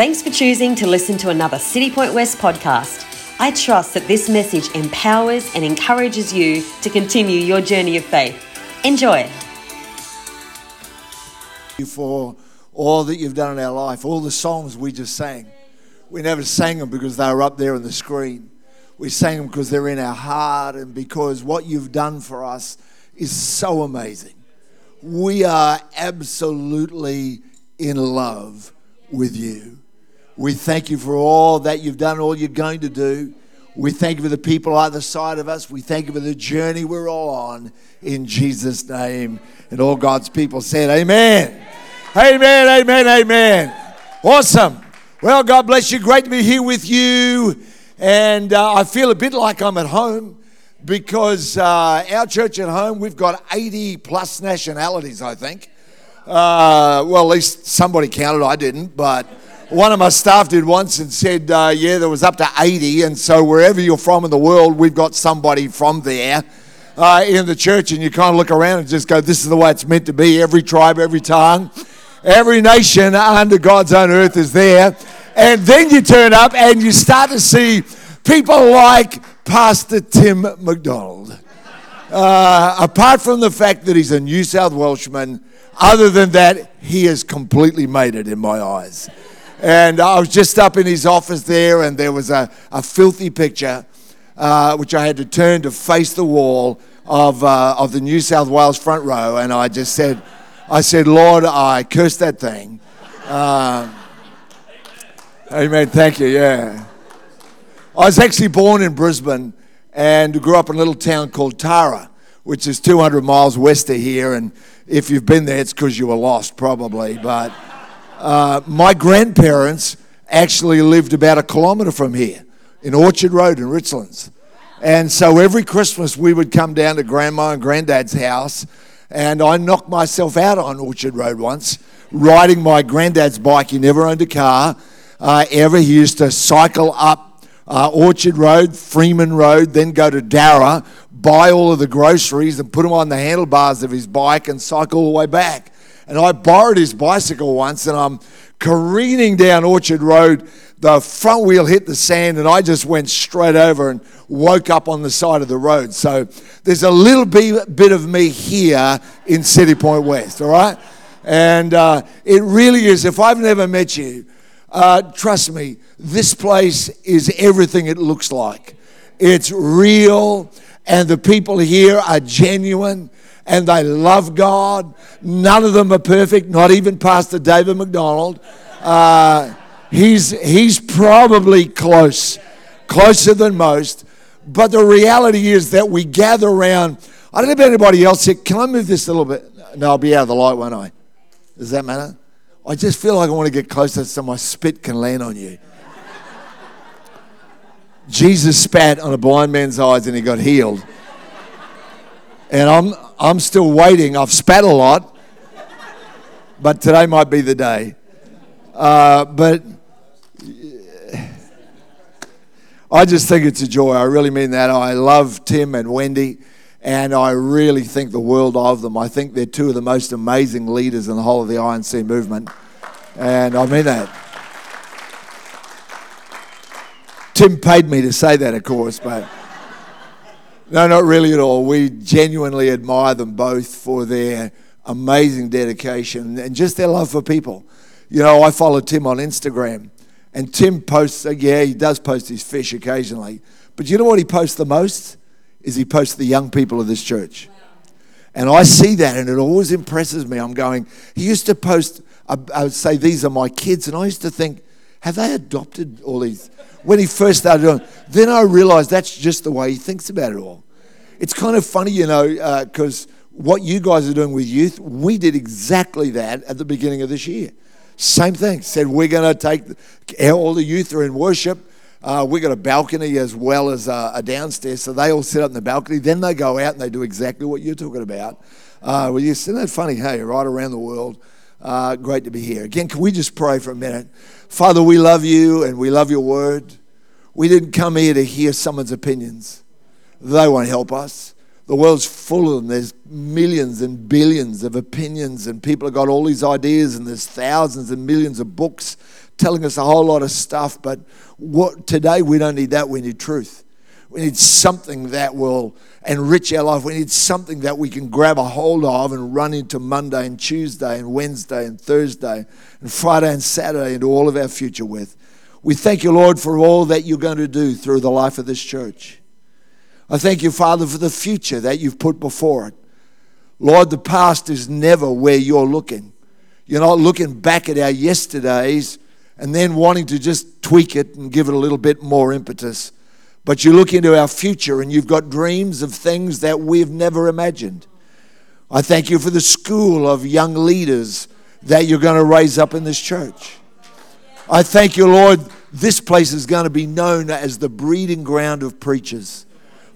Thanks for choosing to listen to another City Point West podcast. I trust that this message empowers and encourages you to continue your journey of faith. Enjoy. you for all that you've done in our life, all the songs we just sang. We never sang them because they were up there on the screen. We sang them because they're in our heart and because what you've done for us is so amazing. We are absolutely in love with you. We thank you for all that you've done, all you're going to do. We thank you for the people either side of us. We thank you for the journey we're all on in Jesus' name. And all God's people said, Amen. Amen, amen, amen. Awesome. Well, God bless you. Great to be here with you. And uh, I feel a bit like I'm at home because uh, our church at home, we've got 80 plus nationalities, I think. Uh, well, at least somebody counted. I didn't, but one of my staff did once and said, uh, yeah, there was up to 80. And so wherever you're from in the world, we've got somebody from there uh, in the church. And you kind of look around and just go, this is the way it's meant to be. Every tribe, every tongue, every nation under God's own earth is there. And then you turn up and you start to see people like Pastor Tim McDonald. Uh, apart from the fact that he's a New South Welshman, other than that, he has completely made it in my eyes. And I was just up in his office there, and there was a, a filthy picture, uh, which I had to turn to face the wall of, uh, of the New South Wales front row. And I just said, I said, Lord, I cursed that thing. Uh, amen. Thank you. Yeah. I was actually born in Brisbane and grew up in a little town called Tara, which is 200 miles west of here. And if you've been there, it's because you were lost, probably. But. Uh, my grandparents actually lived about a kilometre from here in Orchard Road in Richlands. And so every Christmas we would come down to grandma and granddad's house, and I knocked myself out on Orchard Road once, riding my granddad's bike. He never owned a car uh, ever. He used to cycle up uh, Orchard Road, Freeman Road, then go to Darra, buy all of the groceries and put them on the handlebars of his bike and cycle all the way back. And I borrowed his bicycle once and I'm careening down Orchard Road. The front wheel hit the sand and I just went straight over and woke up on the side of the road. So there's a little bit of me here in City Point West, all right? And uh, it really is, if I've never met you, uh, trust me, this place is everything it looks like. It's real, and the people here are genuine and they love God. None of them are perfect, not even Pastor David McDonald. Uh, he's, he's probably close, closer than most. But the reality is that we gather around. I don't know about anybody else here. Can I move this a little bit? No, I'll be out of the light, won't I? Does that matter? I just feel like I want to get closer so my spit can land on you. Jesus spat on a blind man's eyes and he got healed. And I'm, I'm still waiting. I've spat a lot, but today might be the day. Uh, but I just think it's a joy. I really mean that. I love Tim and Wendy, and I really think the world of them. I think they're two of the most amazing leaders in the whole of the INC movement, and I mean that. Tim paid me to say that, of course, but. No, not really at all. We genuinely admire them both for their amazing dedication and just their love for people. You know, I follow Tim on Instagram, and Tim posts, uh, yeah, he does post his fish occasionally, but you know what he posts the most? Is he posts the young people of this church. And I see that, and it always impresses me. I'm going, he used to post, I would say, these are my kids, and I used to think, have they adopted all these? when he first started doing Then I realized that's just the way he thinks about it all. It's kind of funny, you know, because uh, what you guys are doing with youth, we did exactly that at the beginning of this year. Same thing. Said we're going to take all the youth are in worship. Uh, we got a balcony as well as a, a, downstairs, so they all sit up in the balcony. Then they go out and they do exactly what you're talking about. Uh, well, isn't that funny? Hey, right around the world. Uh, great to be here. Again, can we just pray for a minute? Father, we love you and we love your word. We didn't come here to hear someone's opinions, they won't help us. The world's full of them. There's millions and billions of opinions, and people have got all these ideas, and there's thousands and millions of books telling us a whole lot of stuff. But what, today, we don't need that. We need truth. We need something that will enrich our life. We need something that we can grab a hold of and run into Monday and Tuesday and Wednesday and Thursday and Friday and Saturday into all of our future with. We thank you, Lord, for all that you're going to do through the life of this church. I thank you, Father, for the future that you've put before it. Lord, the past is never where you're looking. You're not looking back at our yesterdays and then wanting to just tweak it and give it a little bit more impetus. But you look into our future and you've got dreams of things that we've never imagined. I thank you for the school of young leaders that you're going to raise up in this church. I thank you, Lord, this place is going to be known as the breeding ground of preachers.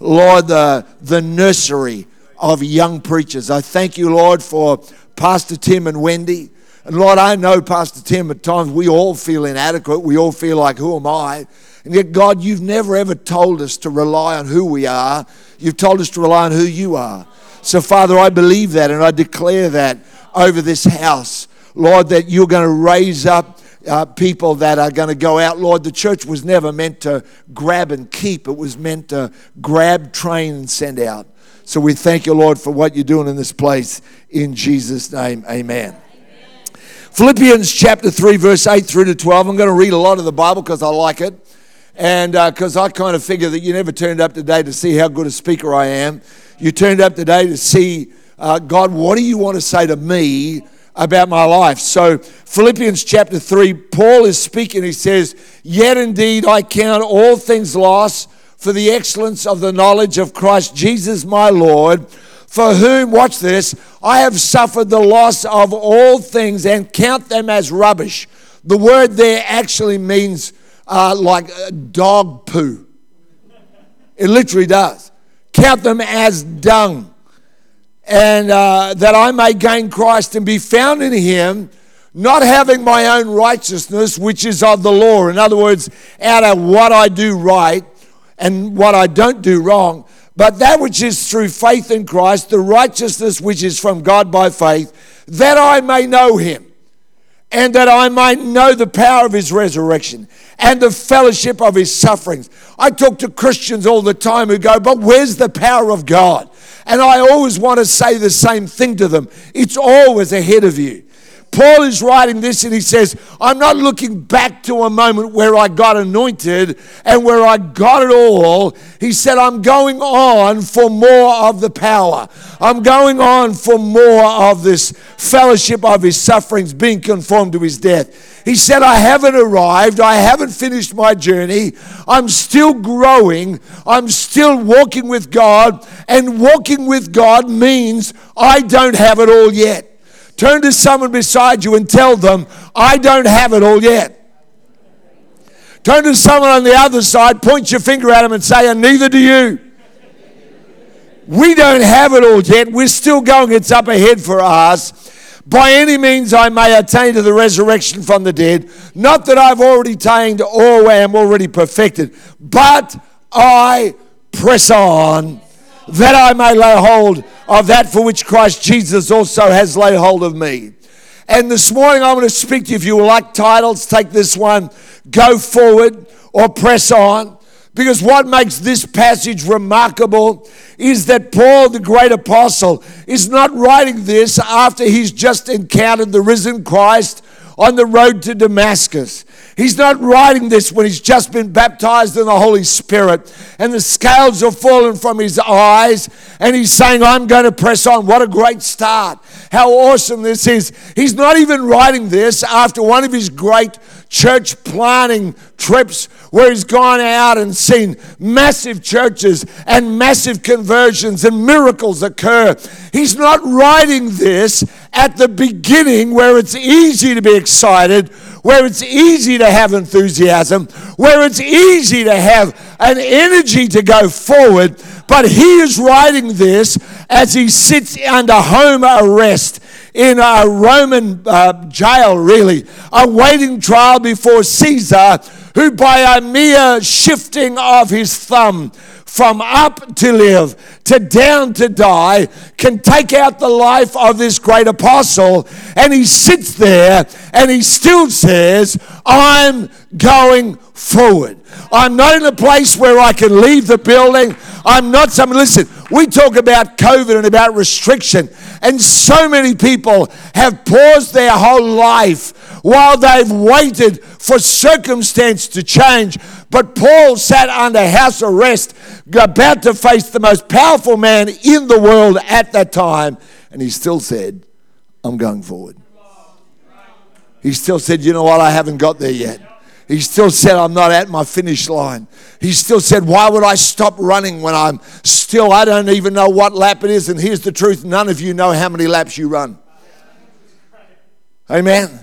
Lord, the, the nursery of young preachers. I thank you, Lord, for Pastor Tim and Wendy. And Lord, I know, Pastor Tim, at times we all feel inadequate. We all feel like, who am I? And yet, God, you've never ever told us to rely on who we are. You've told us to rely on who you are. So, Father, I believe that and I declare that over this house. Lord, that you're going to raise up uh, people that are going to go out. Lord, the church was never meant to grab and keep, it was meant to grab, train, and send out. So we thank you, Lord, for what you're doing in this place. In Jesus' name, amen. Philippians chapter 3, verse 8 through to 12. I'm going to read a lot of the Bible because I like it. And because uh, I kind of figure that you never turned up today to see how good a speaker I am. You turned up today to see, uh, God, what do you want to say to me about my life. So, Philippians chapter 3, Paul is speaking. He says, Yet indeed I count all things lost for the excellence of the knowledge of Christ Jesus my Lord, for whom, watch this, I have suffered the loss of all things and count them as rubbish. The word there actually means uh, like dog poo. It literally does. Count them as dung and uh, that I may gain Christ and be found in him, not having my own righteousness, which is of the law. In other words, out of what I do right and what I don't do wrong, but that which is through faith in Christ, the righteousness which is from God by faith, that I may know him and that I might know the power of his resurrection and the fellowship of his sufferings. I talk to Christians all the time who go, But where's the power of God? And I always want to say the same thing to them it's always ahead of you. Paul is writing this and he says, I'm not looking back to a moment where I got anointed and where I got it all. He said, I'm going on for more of the power. I'm going on for more of this fellowship of his sufferings, being conformed to his death. He said, I haven't arrived. I haven't finished my journey. I'm still growing. I'm still walking with God. And walking with God means I don't have it all yet. Turn to someone beside you and tell them, I don't have it all yet. Turn to someone on the other side, point your finger at them and say, and neither do you. We don't have it all yet. We're still going. It's up ahead for us. By any means I may attain to the resurrection from the dead. Not that I've already attained or am already perfected, but I press on that I may lay hold of that for which Christ Jesus also has laid hold of me. And this morning I'm going to speak to you. If you like titles, take this one Go Forward or Press On. Because what makes this passage remarkable is that Paul, the great apostle, is not writing this after he's just encountered the risen Christ on the road to Damascus. He's not writing this when he's just been baptized in the Holy Spirit and the scales are fallen from his eyes and he's saying, I'm going to press on. What a great start. How awesome this is. He's not even writing this after one of his great church planning trips where he's gone out and seen massive churches and massive conversions and miracles occur. He's not writing this at the beginning where it's easy to be excited where it's easy to have enthusiasm, where it's easy to have an energy to go forward. But he is writing this as he sits under home arrest in a Roman uh, jail, really, awaiting trial before Caesar, who by a mere shifting of his thumb from up to live to down to die can take out the life of this great apostle. And he sits there and he still says, I'm going forward. I'm not in a place where I can leave the building. I'm not someone, listen, we talk about COVID and about restriction, and so many people have paused their whole life while they've waited for circumstance to change. But Paul sat under house arrest, about to face the most powerful man in the world at that time, and he still said, I'm going forward. He still said, You know what? I haven't got there yet. He still said, I'm not at my finish line. He still said, Why would I stop running when I'm still, I don't even know what lap it is. And here's the truth none of you know how many laps you run. Amen.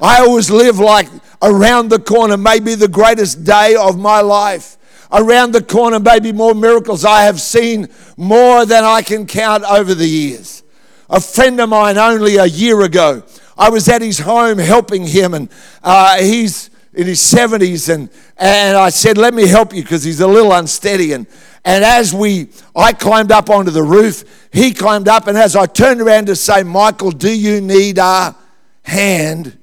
I always live like around the corner, maybe the greatest day of my life. Around the corner, maybe more miracles I have seen more than I can count over the years. A friend of mine only a year ago, I was at his home helping him, and uh, he's in his 70s and, and I said, let me help you because he's a little unsteady. And, and as we, I climbed up onto the roof, he climbed up. And as I turned around to say, Michael, do you need a hand?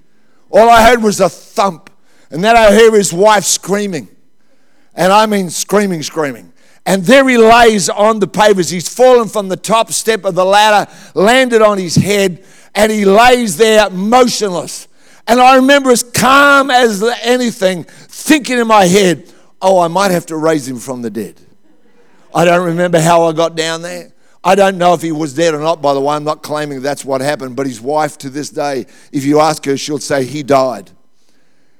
All I heard was a thump. And then I hear his wife screaming. And I mean screaming, screaming. And there he lays on the pavers. He's fallen from the top step of the ladder, landed on his head, and he lays there motionless. And I remember as calm as anything, thinking in my head, oh, I might have to raise him from the dead. I don't remember how I got down there. I don't know if he was dead or not, by the way. I'm not claiming that's what happened, but his wife to this day, if you ask her, she'll say he died.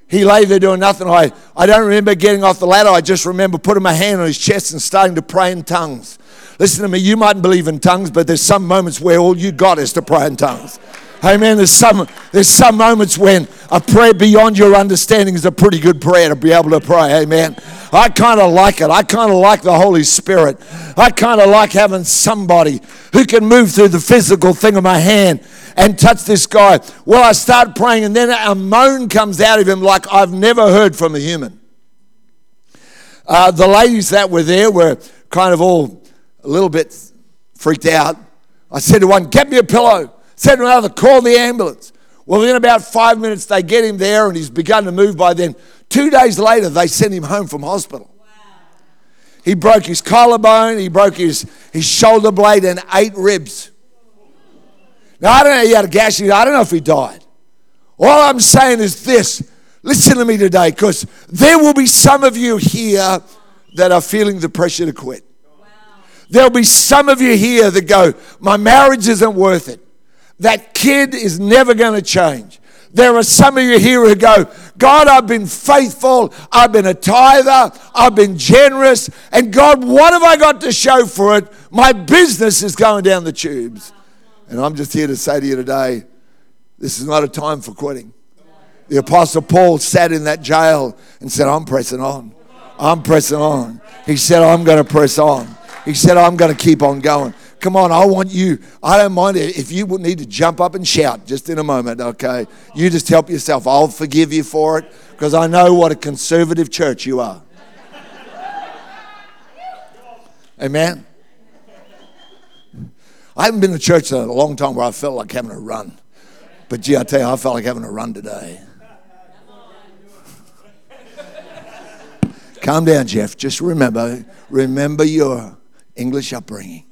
He lay there doing nothing. I, I don't remember getting off the ladder. I just remember putting my hand on his chest and starting to pray in tongues. Listen to me, you mightn't believe in tongues, but there's some moments where all you got is to pray in tongues. Amen. There's some, there's some moments when a prayer beyond your understanding is a pretty good prayer to be able to pray. Amen. I kind of like it. I kind of like the Holy Spirit. I kind of like having somebody who can move through the physical thing of my hand and touch this guy. Well, I start praying, and then a moan comes out of him like I've never heard from a human. Uh, the ladies that were there were kind of all a little bit freaked out. I said to one, Get me a pillow. Said to another, call the ambulance. Well, in about five minutes, they get him there and he's begun to move by then. Two days later, they sent him home from hospital. Wow. He broke his collarbone, he broke his, his shoulder blade, and eight ribs. Now, I don't know, he had a gash, I don't know if he died. All I'm saying is this listen to me today, because there will be some of you here that are feeling the pressure to quit. Wow. There'll be some of you here that go, My marriage isn't worth it. That kid is never going to change. There are some of you here who go, God, I've been faithful. I've been a tither. I've been generous. And God, what have I got to show for it? My business is going down the tubes. And I'm just here to say to you today this is not a time for quitting. The Apostle Paul sat in that jail and said, I'm pressing on. I'm pressing on. He said, I'm going to press on. He said, I'm going to keep on going. Come on, I want you. I don't mind if you need to jump up and shout just in a moment, okay? You just help yourself. I'll forgive you for it because I know what a conservative church you are. Amen. I haven't been to church in a long time where I felt like having a run. But gee, I tell you, I felt like having a run today. Calm down, Jeff. Just remember, remember your English upbringing.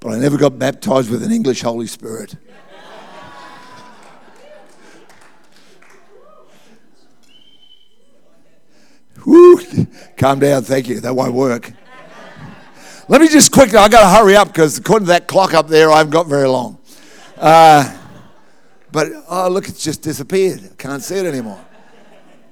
But I never got baptized with an English Holy Spirit. Woo, calm down, thank you. That won't work. Let me just quickly, I got to hurry up because according to that clock up there, I haven't got very long. Uh, but oh, look, it's just disappeared. I can't see it anymore.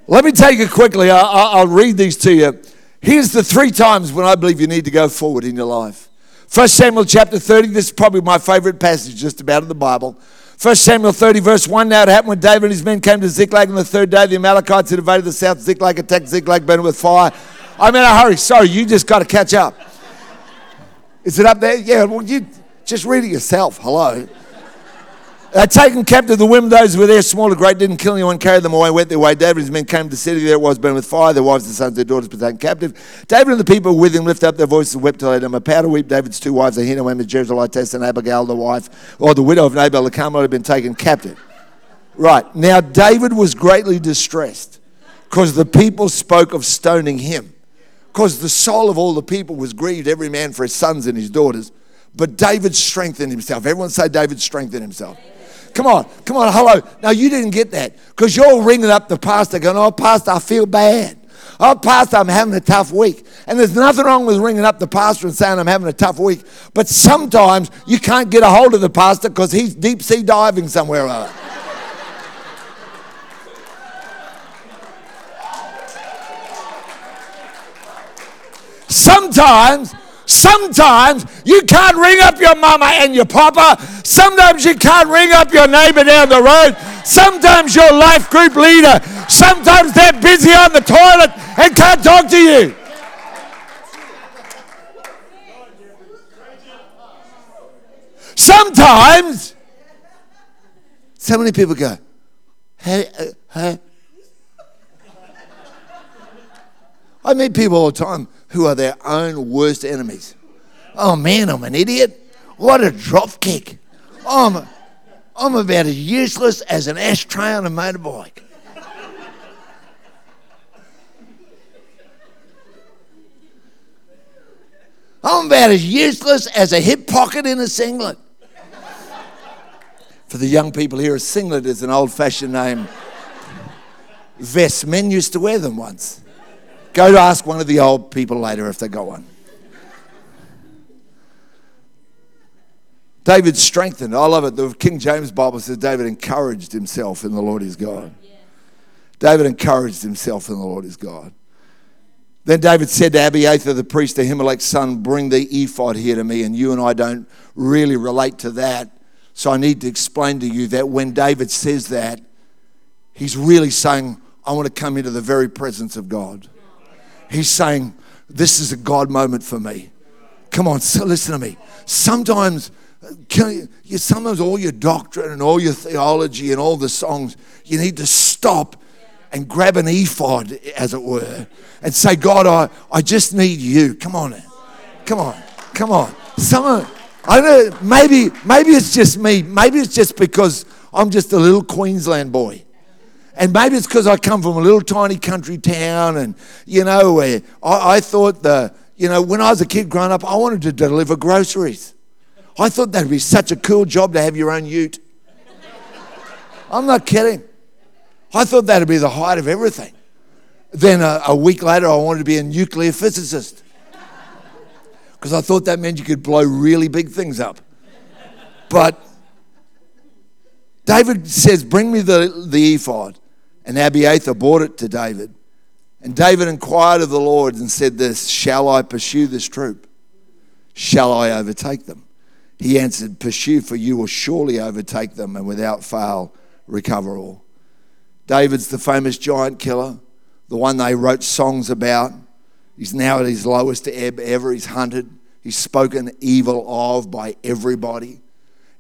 Let me take it quickly. I, I'll read these to you. Here's the three times when I believe you need to go forward in your life. 1 Samuel chapter 30, this is probably my favorite passage just about in the Bible. 1 Samuel 30, verse 1. Now it happened when David and his men came to Ziklag on the third day, the Amalekites had invaded the south. Ziklag attacked Ziklag, burned with fire. I'm in a hurry. Sorry, you just got to catch up. Is it up there? Yeah, well, you just read it yourself. Hello. Uh, they taken captive the women, those who were there, small or great, didn't kill anyone, carried them away, went their way. David and his men came to the city. There it was, burned with fire. Their wives, their sons, their daughters were taken captive. David and the people with him lifted up their voices and wept till they had a powder weep. David's two wives, Ahinoam, Jezreelitess, and Abigail, the wife, or the widow of Nabal the Carmelite, had been taken captive. Right. Now, David was greatly distressed because the people spoke of stoning him. Because the soul of all the people was grieved, every man for his sons and his daughters. But David strengthened himself. Everyone say, David strengthened himself. Come on, come on, hello. Now, you didn't get that because you're ringing up the pastor going, Oh, pastor, I feel bad. Oh, pastor, I'm having a tough week. And there's nothing wrong with ringing up the pastor and saying, I'm having a tough week. But sometimes you can't get a hold of the pastor because he's deep sea diving somewhere or other. Sometimes Sometimes you can't ring up your mama and your papa. Sometimes you can't ring up your neighbor down the road. Sometimes your life group leader. Sometimes they're busy on the toilet and can't talk to you. Sometimes, so many people go, hey, uh, hey. I meet people all the time who are their own worst enemies. Oh man, I'm an idiot. What a drop kick. I'm, I'm about as useless as an ashtray on a motorbike. I'm about as useless as a hip pocket in a singlet. For the young people here, a singlet is an old fashioned name. Vest. Men used to wear them once. Go to ask one of the old people later if they got one. David strengthened. I love it. The King James Bible says David encouraged himself in the Lord his God. David encouraged himself in the Lord his God. Then David said to Abiathar the priest, Ahimelech's son, Bring the ephod here to me. And you and I don't really relate to that. So I need to explain to you that when David says that, he's really saying, I want to come into the very presence of God. He's saying, This is a God moment for me. Come on, so listen to me. Sometimes, you, sometimes all your doctrine and all your theology and all the songs, you need to stop and grab an ephod, as it were, and say, God, I, I just need you. Come on. Come on. Come on. Some, I don't know, maybe, maybe it's just me. Maybe it's just because I'm just a little Queensland boy. And maybe it's because I come from a little tiny country town, and you know, where I, I thought the, you know, when I was a kid growing up, I wanted to deliver groceries. I thought that'd be such a cool job to have your own ute. I'm not kidding. I thought that'd be the height of everything. Then a, a week later, I wanted to be a nuclear physicist because I thought that meant you could blow really big things up. But David says, Bring me the, the ephod. And Abiathar brought it to David. And David inquired of the Lord and said this Shall I pursue this troop? Shall I overtake them? He answered, Pursue, for you will surely overtake them and without fail recover all. David's the famous giant killer, the one they wrote songs about. He's now at his lowest ebb ever. He's hunted, he's spoken evil of by everybody.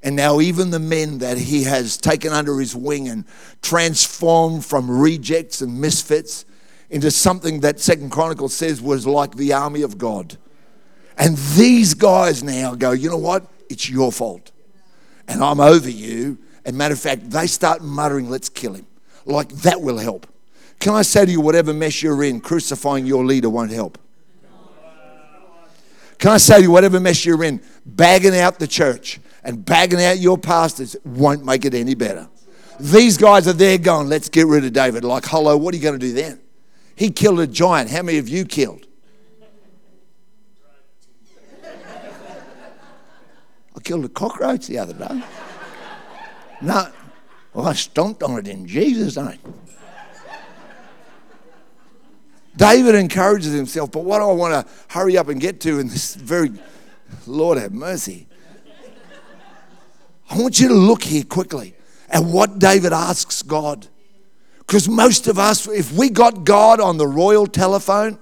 And now, even the men that he has taken under his wing and transformed from rejects and misfits into something that Second Chronicles says was like the army of God. And these guys now go, you know what? It's your fault. And I'm over you. And matter of fact, they start muttering, let's kill him. Like that will help. Can I say to you, whatever mess you're in, crucifying your leader won't help. Can I say to you, whatever mess you're in, bagging out the church, and bagging out your pastors won't make it any better. These guys are there going, let's get rid of David. Like, hello, what are you going to do then? He killed a giant. How many have you killed? I killed a cockroach the other day. No, well, I stomped on it in Jesus' name. David encourages himself, but what I want to hurry up and get to in this very, Lord have mercy, I want you to look here quickly at what David asks God. Because most of us, if we got God on the royal telephone,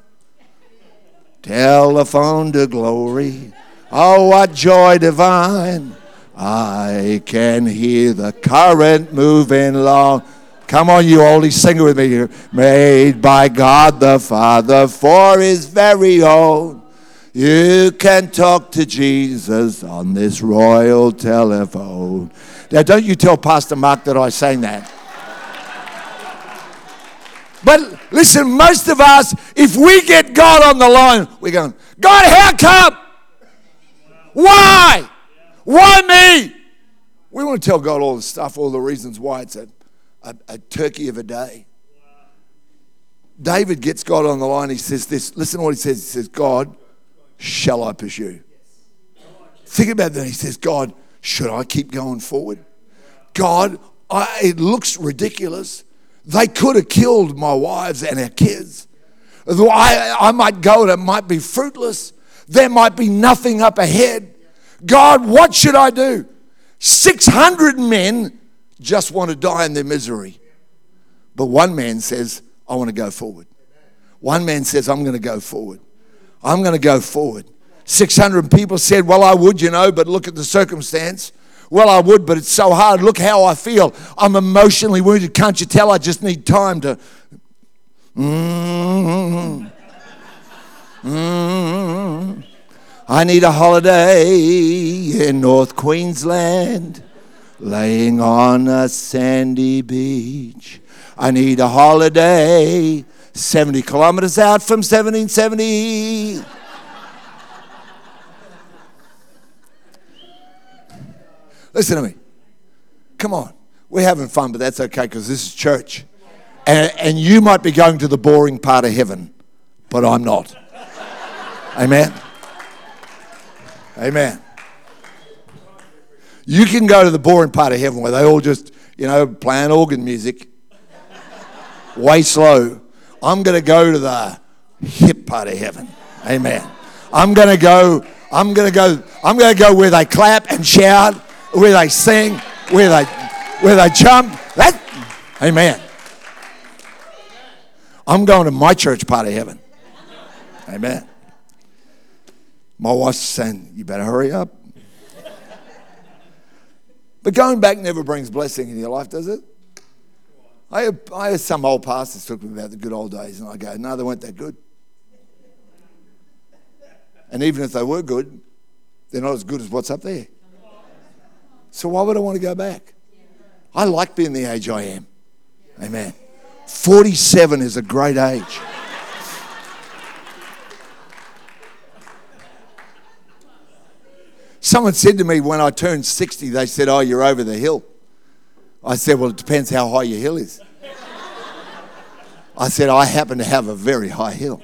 telephone to glory, oh, what joy divine. I can hear the current moving along. Come on, you oldies, sing it with me here. Made by God the Father for his very own. You can talk to Jesus on this royal telephone. Now, don't you tell Pastor Mark that I sang that. But listen, most of us, if we get God on the line, we're going, God, how come? Why? Why me? We want to tell God all the stuff, all the reasons why it's a, a, a turkey of a day. David gets God on the line. He says this. Listen to what he says. He says, God, shall I pursue? Think about that. He says, God, should I keep going forward? God, I, it looks ridiculous. They could have killed my wives and our kids. I, I might go and it might be fruitless. There might be nothing up ahead. God, what should I do? 600 men just want to die in their misery. But one man says, I want to go forward. One man says, I'm going to go forward. I'm going to go forward. 600 people said, Well, I would, you know, but look at the circumstance. Well, I would, but it's so hard. Look how I feel. I'm emotionally wounded. Can't you tell? I just need time to. Mm-hmm. Mm-hmm. I need a holiday in North Queensland, laying on a sandy beach. I need a holiday 70 kilometers out from 1770. Listen to me. Come on. We're having fun, but that's okay because this is church. And, and you might be going to the boring part of heaven, but I'm not. Amen. Amen. You can go to the boring part of heaven where they all just, you know, playing organ music, way slow. I'm going to go to the hip part of heaven. Amen. I'm going to go. I'm going to go. I'm going to go where they clap and shout, where they sing, where they, where they jump. That, amen. I'm going to my church part of heaven. Amen. My wife's saying, You better hurry up. but going back never brings blessing in your life, does it? I have, I have some old pastors talk to me about the good old days, and I go, No, they weren't that good. And even if they were good, they're not as good as what's up there. So why would I want to go back? I like being the age I am. Amen. 47 is a great age. Someone said to me when I turned 60, they said, Oh, you're over the hill. I said, Well, it depends how high your hill is. I said, I happen to have a very high hill.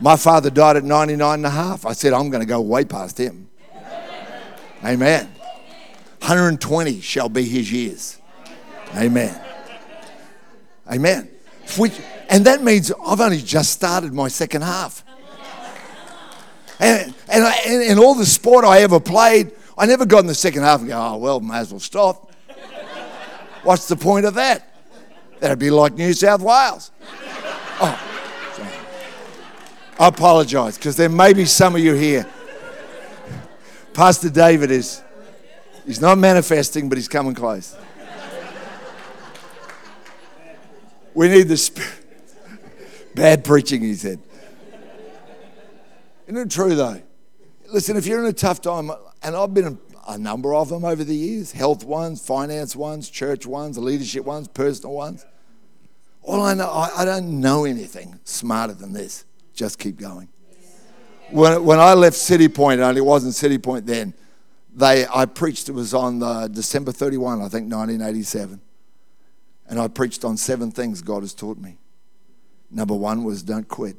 My father died at 99 and a half. I said, I'm going to go way past him. Amen. 120 shall be his years. Amen. Amen. and that means I've only just started my second half. And, and, I, and, and all the sport I ever played, I never got in the second half and go, oh, well, may as well stop. What's the point of that? That'd be like New South Wales. Oh, sorry. I apologise because there may be some of you here. Pastor David is, he's not manifesting, but he's coming close. We need the spirit. Bad preaching, he said. Isn't it true though? Listen, if you're in a tough time, and I've been in a number of them over the years health ones, finance ones, church ones, leadership ones, personal ones. All I know, I, I don't know anything smarter than this. Just keep going. When, when I left City Point, and it wasn't City Point then, they, I preached, it was on the December 31, I think, 1987. And I preached on seven things God has taught me. Number one was don't quit.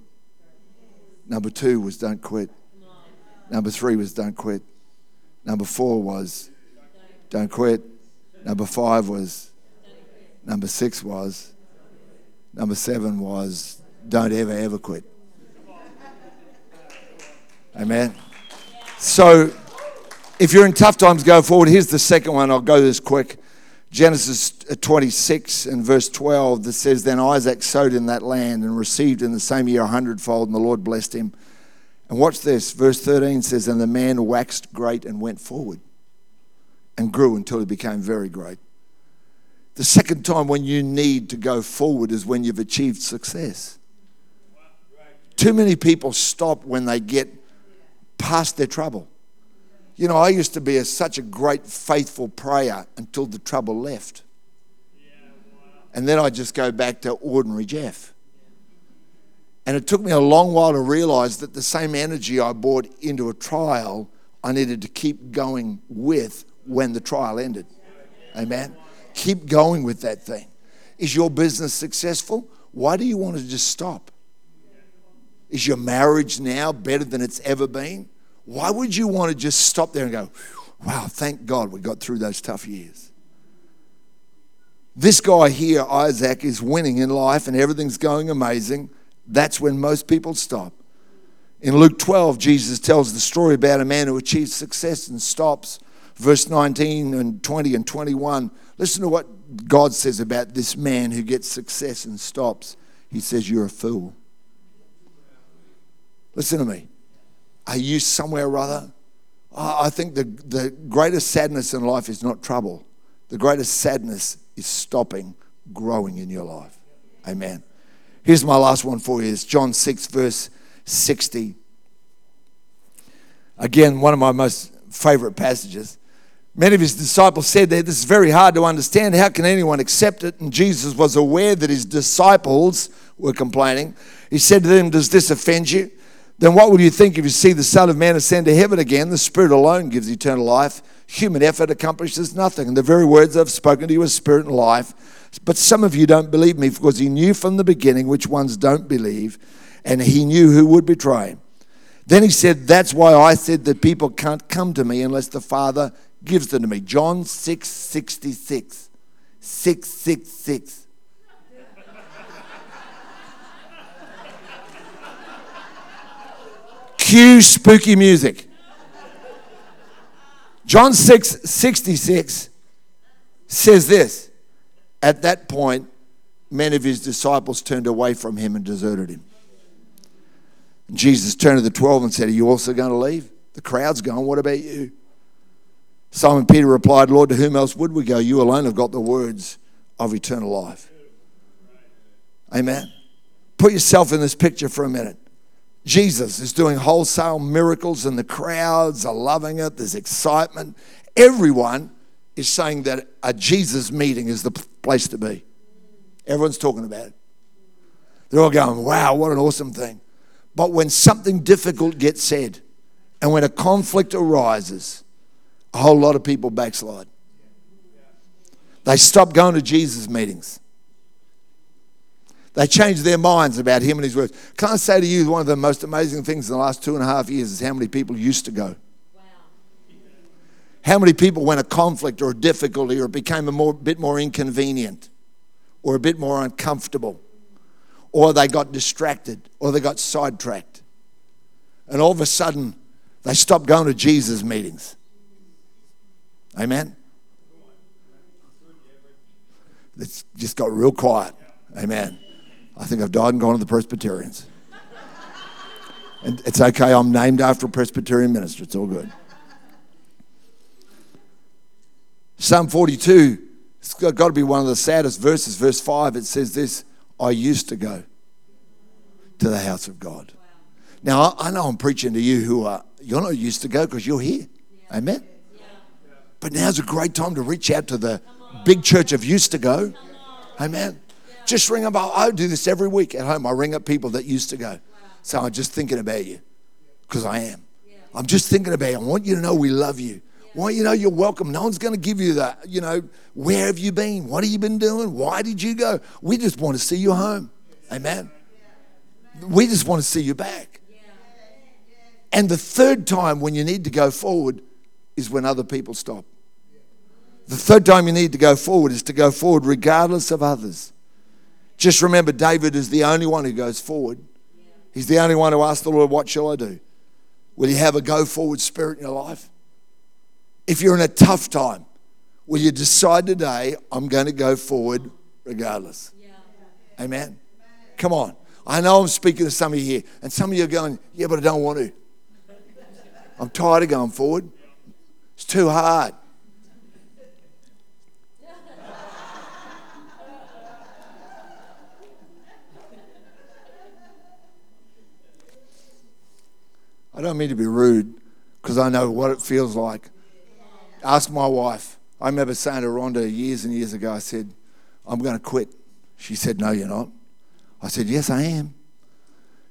Number two was don't quit. Number three was don't quit. Number four was don't quit. Number five was, number six was, number seven was don't ever, ever quit. Amen. So if you're in tough times, go forward. Here's the second one. I'll go this quick. Genesis 26 and verse 12 that says, Then Isaac sowed in that land and received in the same year a hundredfold, and the Lord blessed him. And watch this. Verse 13 says, And the man waxed great and went forward. and grew until he became very great. The second time when you need to go forward is when you've achieved success. Too many people stop when they get past their trouble. You know, I used to be a, such a great, faithful prayer until the trouble left. And then I just go back to ordinary Jeff. And it took me a long while to realize that the same energy I brought into a trial, I needed to keep going with when the trial ended. Amen. Keep going with that thing. Is your business successful? Why do you want to just stop? Is your marriage now better than it's ever been? Why would you want to just stop there and go, wow, thank God we got through those tough years? This guy here, Isaac, is winning in life and everything's going amazing. That's when most people stop. In Luke 12, Jesus tells the story about a man who achieves success and stops. Verse 19 and 20 and 21. Listen to what God says about this man who gets success and stops. He says, You're a fool. Listen to me. Are you somewhere or other? I think the, the greatest sadness in life is not trouble. The greatest sadness is stopping growing in your life. Amen. Here's my last one for you. It's John 6, verse 60. Again, one of my most favorite passages. Many of his disciples said that this is very hard to understand. How can anyone accept it? And Jesus was aware that his disciples were complaining. He said to them, Does this offend you? Then what will you think if you see the Son of Man ascend to heaven again? The Spirit alone gives eternal life. Human effort accomplishes nothing. And the very words I've spoken to you are spirit and life. But some of you don't believe me because he knew from the beginning which ones don't believe, and he knew who would betray him. Then he said, That's why I said that people can't come to me unless the Father gives them to me. John 6 66. 666. Cue spooky music. John 6 66 says this At that point, many of his disciples turned away from him and deserted him. Jesus turned to the 12 and said, Are you also going to leave? The crowd's gone. What about you? Simon Peter replied, Lord, to whom else would we go? You alone have got the words of eternal life. Amen. Put yourself in this picture for a minute. Jesus is doing wholesale miracles, and the crowds are loving it. There's excitement. Everyone is saying that a Jesus meeting is the place to be. Everyone's talking about it. They're all going, wow, what an awesome thing. But when something difficult gets said, and when a conflict arises, a whole lot of people backslide. They stop going to Jesus meetings. They changed their minds about him and his words. Can I say to you, one of the most amazing things in the last two and a half years is how many people used to go. Wow. How many people, when a conflict or a difficulty or it became a more, bit more inconvenient or a bit more uncomfortable, or they got distracted or they got sidetracked, and all of a sudden they stopped going to Jesus meetings. Amen? It's just got real quiet. Amen. I think I've died and gone to the Presbyterians. and it's okay, I'm named after a Presbyterian minister. It's all good. Psalm 42, it's got to be one of the saddest verses. Verse 5, it says this I used to go to the house of God. Now, I know I'm preaching to you who are, you're not used to go because you're here. Amen? But now's a great time to reach out to the big church of used to go. Amen. Just ring up. I do this every week at home. I ring up people that used to go. So I'm just thinking about you because I am. I'm just thinking about you. I want you to know we love you. I want you to know you're welcome. No one's going to give you that, you know, where have you been? What have you been doing? Why did you go? We just want to see you home. Amen. We just want to see you back. And the third time when you need to go forward is when other people stop. The third time you need to go forward is to go forward regardless of others. Just remember, David is the only one who goes forward. He's the only one who asks the Lord, What shall I do? Will you have a go forward spirit in your life? If you're in a tough time, will you decide today, I'm going to go forward regardless? Yeah. Amen. Come on. I know I'm speaking to some of you here, and some of you are going, Yeah, but I don't want to. I'm tired of going forward. It's too hard. I don't mean to be rude because I know what it feels like. Ask my wife. I remember saying to Rhonda years and years ago, I said, I'm going to quit. She said, No, you're not. I said, Yes, I am.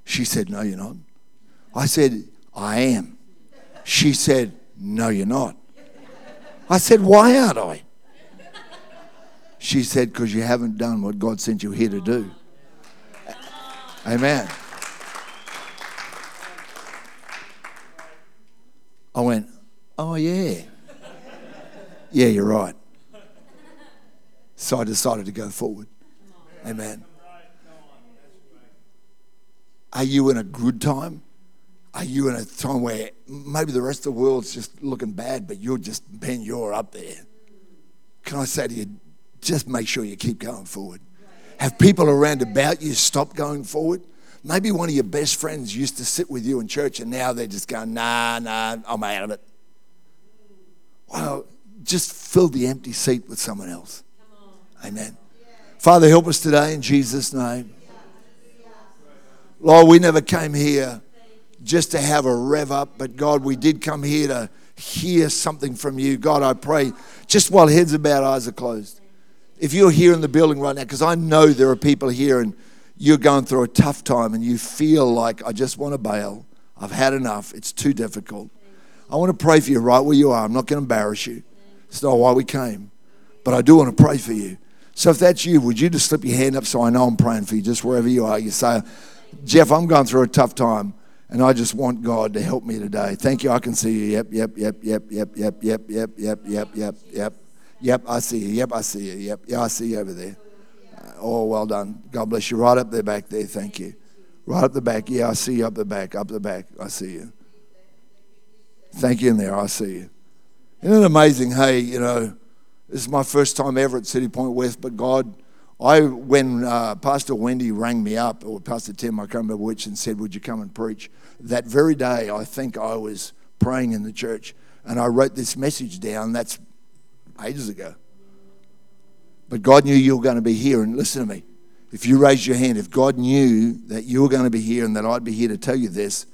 She said, No, you're not. I said, I am. She said, No, you're not. I said, Why aren't I? She said, Because you haven't done what God sent you here to do. Amen. I went, Oh, yeah. Yeah, you're right. So I decided to go forward. Amen. Are you in a good time? Are you in a time where maybe the rest of the world's just looking bad, but you're just, Ben, you're up there? Can I say to you, just make sure you keep going forward. Have people around about you stop going forward? Maybe one of your best friends used to sit with you in church and now they're just going, nah, nah, I'm out of it. Well, just fill the empty seat with someone else. Amen. Father, help us today in Jesus' name. Lord, we never came here just to have a rev up, but God, we did come here to hear something from you. God, I pray, just while heads are bowed, eyes are closed. If you're here in the building right now, because I know there are people here and you're going through a tough time and you feel like, I just want to bail. I've had enough. It's too difficult. I want to pray for you right where you are. I'm not going to embarrass you. It's not why we came. But I do want to pray for you. So if that's you, would you just slip your hand up so I know I'm praying for you, just wherever you are? You say, Jeff, I'm going through a tough time and I just want God to help me today. Thank you. I can see you. Yep, yep, yep, yep, yep, yep, yep, yep, yep, yep, yep, yep. Yep, I see you. Yep, I see you. Yep, yeah, I see you over there. Uh, oh, well done. God bless you. Right up there, back there. Thank you. Right up the back. Yeah, I see you up the back. Up the back. I see you. Thank you in there. I see you. Isn't it amazing? Hey, you know, this is my first time ever at City Point West, but God I when uh, Pastor Wendy rang me up, or Pastor Tim, I can't remember which, and said, "Would you come and preach?" That very day, I think I was praying in the church, and I wrote this message down. That's ages ago. But God knew you were going to be here, and listen to me. If you raise your hand, if God knew that you were going to be here and that I'd be here to tell you this,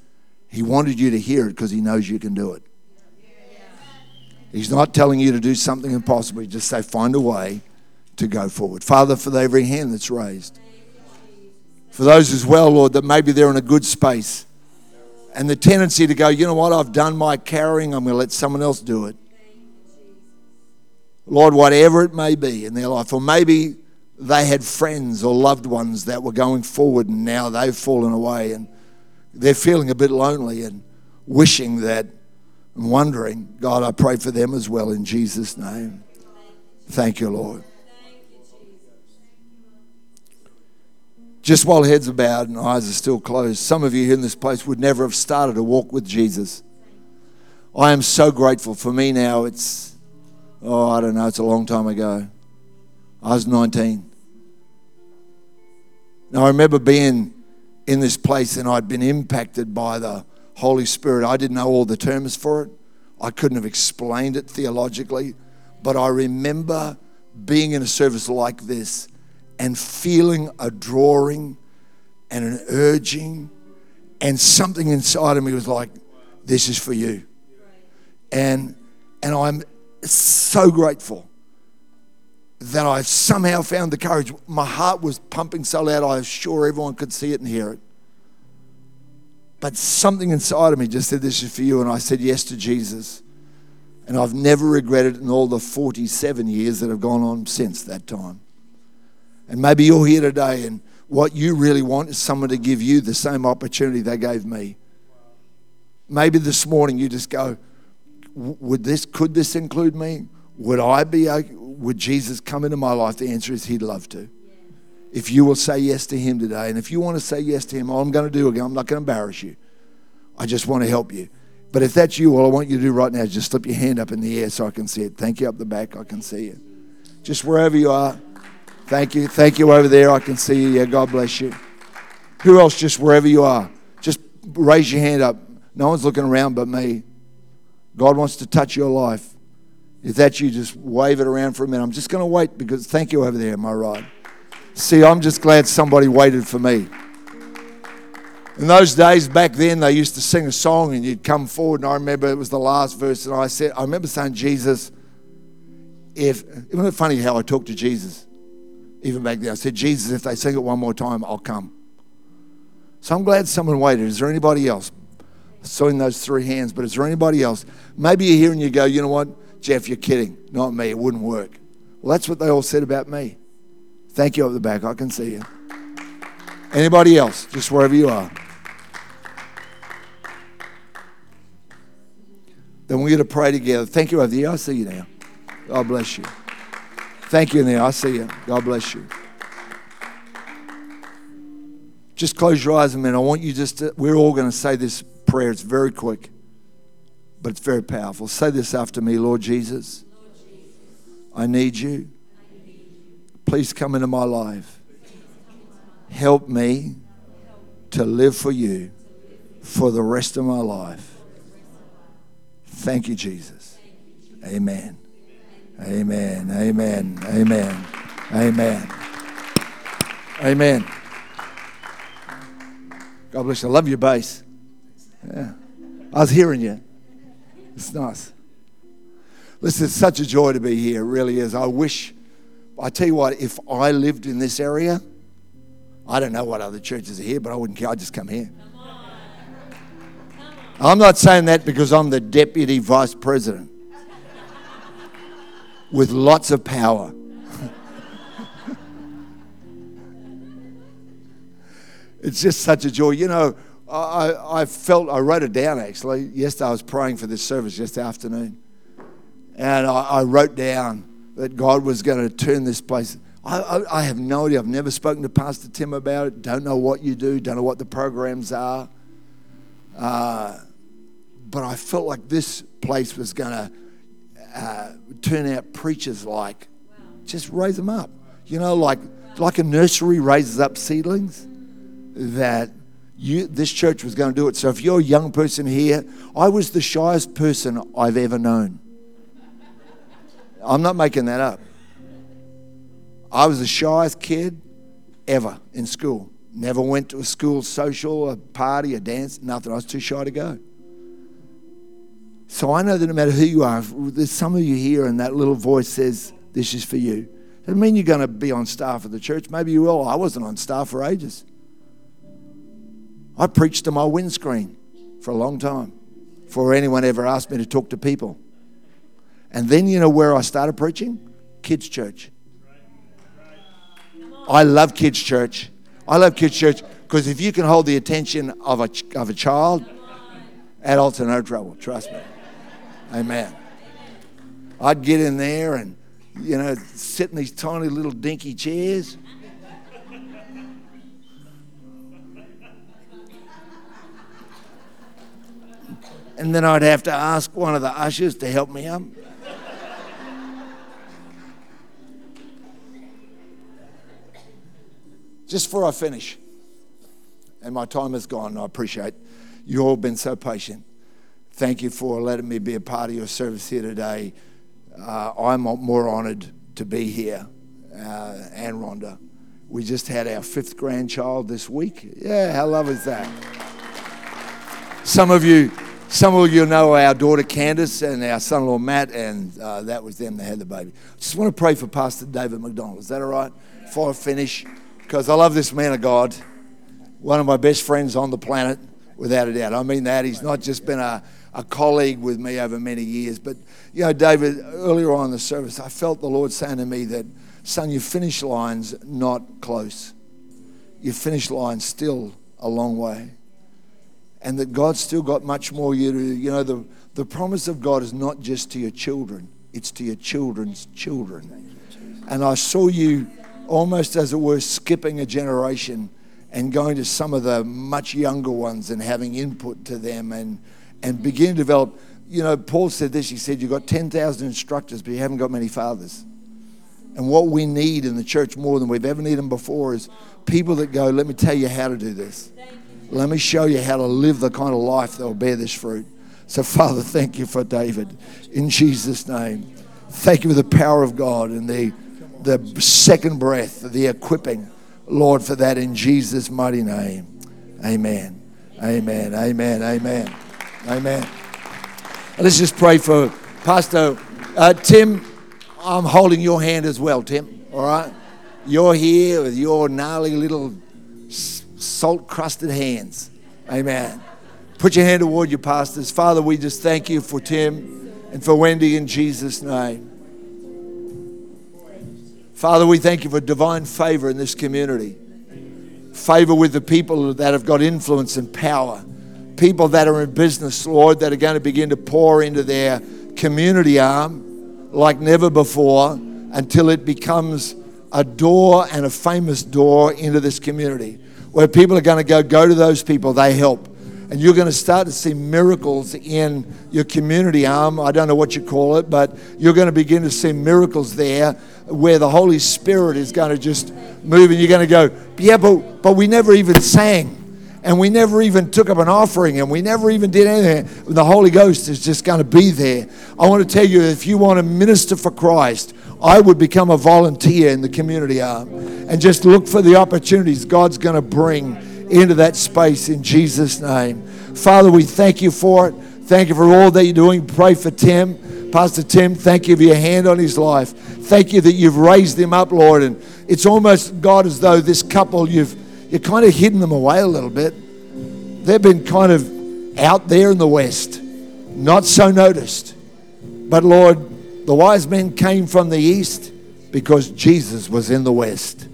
He wanted you to hear it because He knows you can do it. He's not telling you to do something impossible. He just say, find a way to go forward. Father, for every hand that's raised. For those as well, Lord, that maybe they're in a good space and the tendency to go, you know what, I've done my carrying, I'm going to let someone else do it. Lord, whatever it may be in their life, or maybe they had friends or loved ones that were going forward and now they've fallen away and they're feeling a bit lonely and wishing that and wondering. God, I pray for them as well in Jesus' name. Thank you, Lord. Just while heads are bowed and eyes are still closed, some of you here in this place would never have started a walk with Jesus. I am so grateful. For me now, it's, oh, I don't know, it's a long time ago. I was 19. Now, I remember being in this place and I'd been impacted by the Holy Spirit. I didn't know all the terms for it, I couldn't have explained it theologically, but I remember being in a service like this and feeling a drawing and an urging, and something inside of me was like, This is for you. And, and I'm so grateful that I somehow found the courage. My heart was pumping so loud, I was sure everyone could see it and hear it. But something inside of me just said, This is for you. And I said yes to Jesus. And I've never regretted it in all the 47 years that have gone on since that time. And maybe you're here today and what you really want is someone to give you the same opportunity they gave me. Maybe this morning you just go, would this, could this include me? Would I be, would Jesus come into my life? The answer is he'd love to. If you will say yes to him today, and if you want to say yes to him, all I'm going to do again, I'm not going to embarrass you. I just want to help you. But if that's you, all I want you to do right now is just slip your hand up in the air so I can see it. Thank you up the back, I can see you. Just wherever you are. Thank you. Thank you over there. I can see you. Yeah, God bless you. Who else, just wherever you are? Just raise your hand up. No one's looking around but me. God wants to touch your life. If that you, just wave it around for a minute. I'm just going to wait because thank you over there, my right? See, I'm just glad somebody waited for me. In those days back then, they used to sing a song and you'd come forward. And I remember it was the last verse. And I said, I remember saying, Jesus, if, isn't it funny how I talked to Jesus? Even back then, I said, Jesus, if they sing it one more time, I'll come. So I'm glad someone waited. Is there anybody else? I saw in those three hands, but is there anybody else? Maybe you're here and you go, you know what, Jeff, you're kidding. Not me. It wouldn't work. Well, that's what they all said about me. Thank you up the back. I can see you. Anybody else? Just wherever you are. Then we're going to pray together. Thank you over there. I see you now. God bless you. Thank you now. I see you. God bless you. Just close your eyes a minute. I want you just to, we're all going to say this prayer. It's very quick, but it's very powerful. Say this after me Lord Jesus, I need you. Please come into my life. Help me to live for you for the rest of my life. Thank you, Jesus. Amen. Amen. Amen. Amen. Amen. Amen. God bless you. I love your bass. Yeah. I was hearing you. It's nice. Listen, it's such a joy to be here. It really is. I wish, I tell you what, if I lived in this area, I don't know what other churches are here, but I wouldn't care. I'd just come here. I'm not saying that because I'm the deputy vice president with lots of power. it's just such a joy. You know, I, I felt, I wrote it down actually. Yesterday I was praying for this service yesterday afternoon. And I, I wrote down that God was going to turn this place. I, I, I have no idea. I've never spoken to Pastor Tim about it. Don't know what you do. Don't know what the programs are. Uh, but I felt like this place was going to uh, turn out preachers like. Just raise them up. You know, like like a nursery raises up seedlings. That you, this church was going to do it. So if you're a young person here, I was the shyest person I've ever known. I'm not making that up. I was the shyest kid ever in school. Never went to a school social, a party, a dance, nothing. I was too shy to go. So I know that no matter who you are, there's some of you here and that little voice says, This is for you. Doesn't mean you're going to be on staff of the church. Maybe you will. I wasn't on staff for ages. I preached to my windscreen for a long time before anyone ever asked me to talk to people. And then you know where I started preaching? Kids' church. I love kids' church. I love kids' church because if you can hold the attention of a, of a child, adults are no trouble, trust me. Amen. I'd get in there and, you know, sit in these tiny little dinky chairs. And then I'd have to ask one of the ushers to help me up. Just before I finish, and my time is gone, I appreciate you all been so patient. Thank you for letting me be a part of your service here today. Uh, I'm more honoured to be here, uh, and Rhonda. We just had our fifth grandchild this week. Yeah, how lovely is that? Some of you, some of you know our daughter Candace and our son-in-law Matt, and uh, that was them that had the baby. Just want to pray for Pastor David McDonald. Is that all right? Before I finish, because I love this man of God, one of my best friends on the planet, without a doubt. I mean that he's not just been a a colleague with me over many years. But, you know, David, earlier on in the service, I felt the Lord saying to me that, son, your finish line's not close. Your finish line's still a long way. And that God's still got much more you to, you know, the, the promise of God is not just to your children, it's to your children's children. And I saw you almost as it were skipping a generation and going to some of the much younger ones and having input to them and and begin to develop. You know, Paul said this. He said, You've got 10,000 instructors, but you haven't got many fathers. And what we need in the church more than we've ever needed before is people that go, Let me tell you how to do this. Let me show you how to live the kind of life that will bear this fruit. So, Father, thank you for David in Jesus' name. Thank you for the power of God and the, the second breath, the equipping, Lord, for that in Jesus' mighty name. Amen. Amen. Amen. Amen. Amen. Let's just pray for Pastor uh, Tim. I'm holding your hand as well, Tim. All right? You're here with your gnarly little salt crusted hands. Amen. Put your hand toward your pastors. Father, we just thank you for Tim and for Wendy in Jesus' name. Father, we thank you for divine favor in this community. Favor with the people that have got influence and power. People that are in business, Lord, that are going to begin to pour into their community arm like never before until it becomes a door and a famous door into this community where people are going to go, go to those people, they help and you're going to start to see miracles in your community arm. I don't know what you call it, but you're going to begin to see miracles there where the Holy Spirit is going to just move, and you're going to go, Yeah, but, but we never even sang. And we never even took up an offering and we never even did anything. The Holy Ghost is just going to be there. I want to tell you if you want to minister for Christ, I would become a volunteer in the community arm and just look for the opportunities God's going to bring into that space in Jesus' name. Father, we thank you for it. Thank you for all that you're doing. Pray for Tim. Pastor Tim, thank you for your hand on his life. Thank you that you've raised him up, Lord. And it's almost, God, as though this couple, you've you've kind of hidden them away a little bit. They've been kind of out there in the West, not so noticed. But Lord, the wise men came from the East because Jesus was in the West.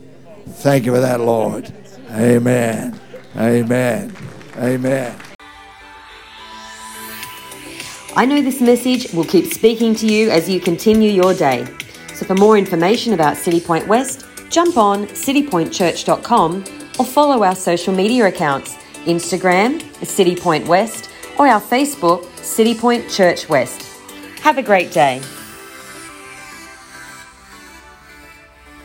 Thank you for that, Lord. Amen. Amen. Amen. I know this message will keep speaking to you as you continue your day. So for more information about City Point West, jump on citypointchurch.com or follow our social media accounts Instagram, City Point West, or our Facebook, City Point Church West. Have a great day.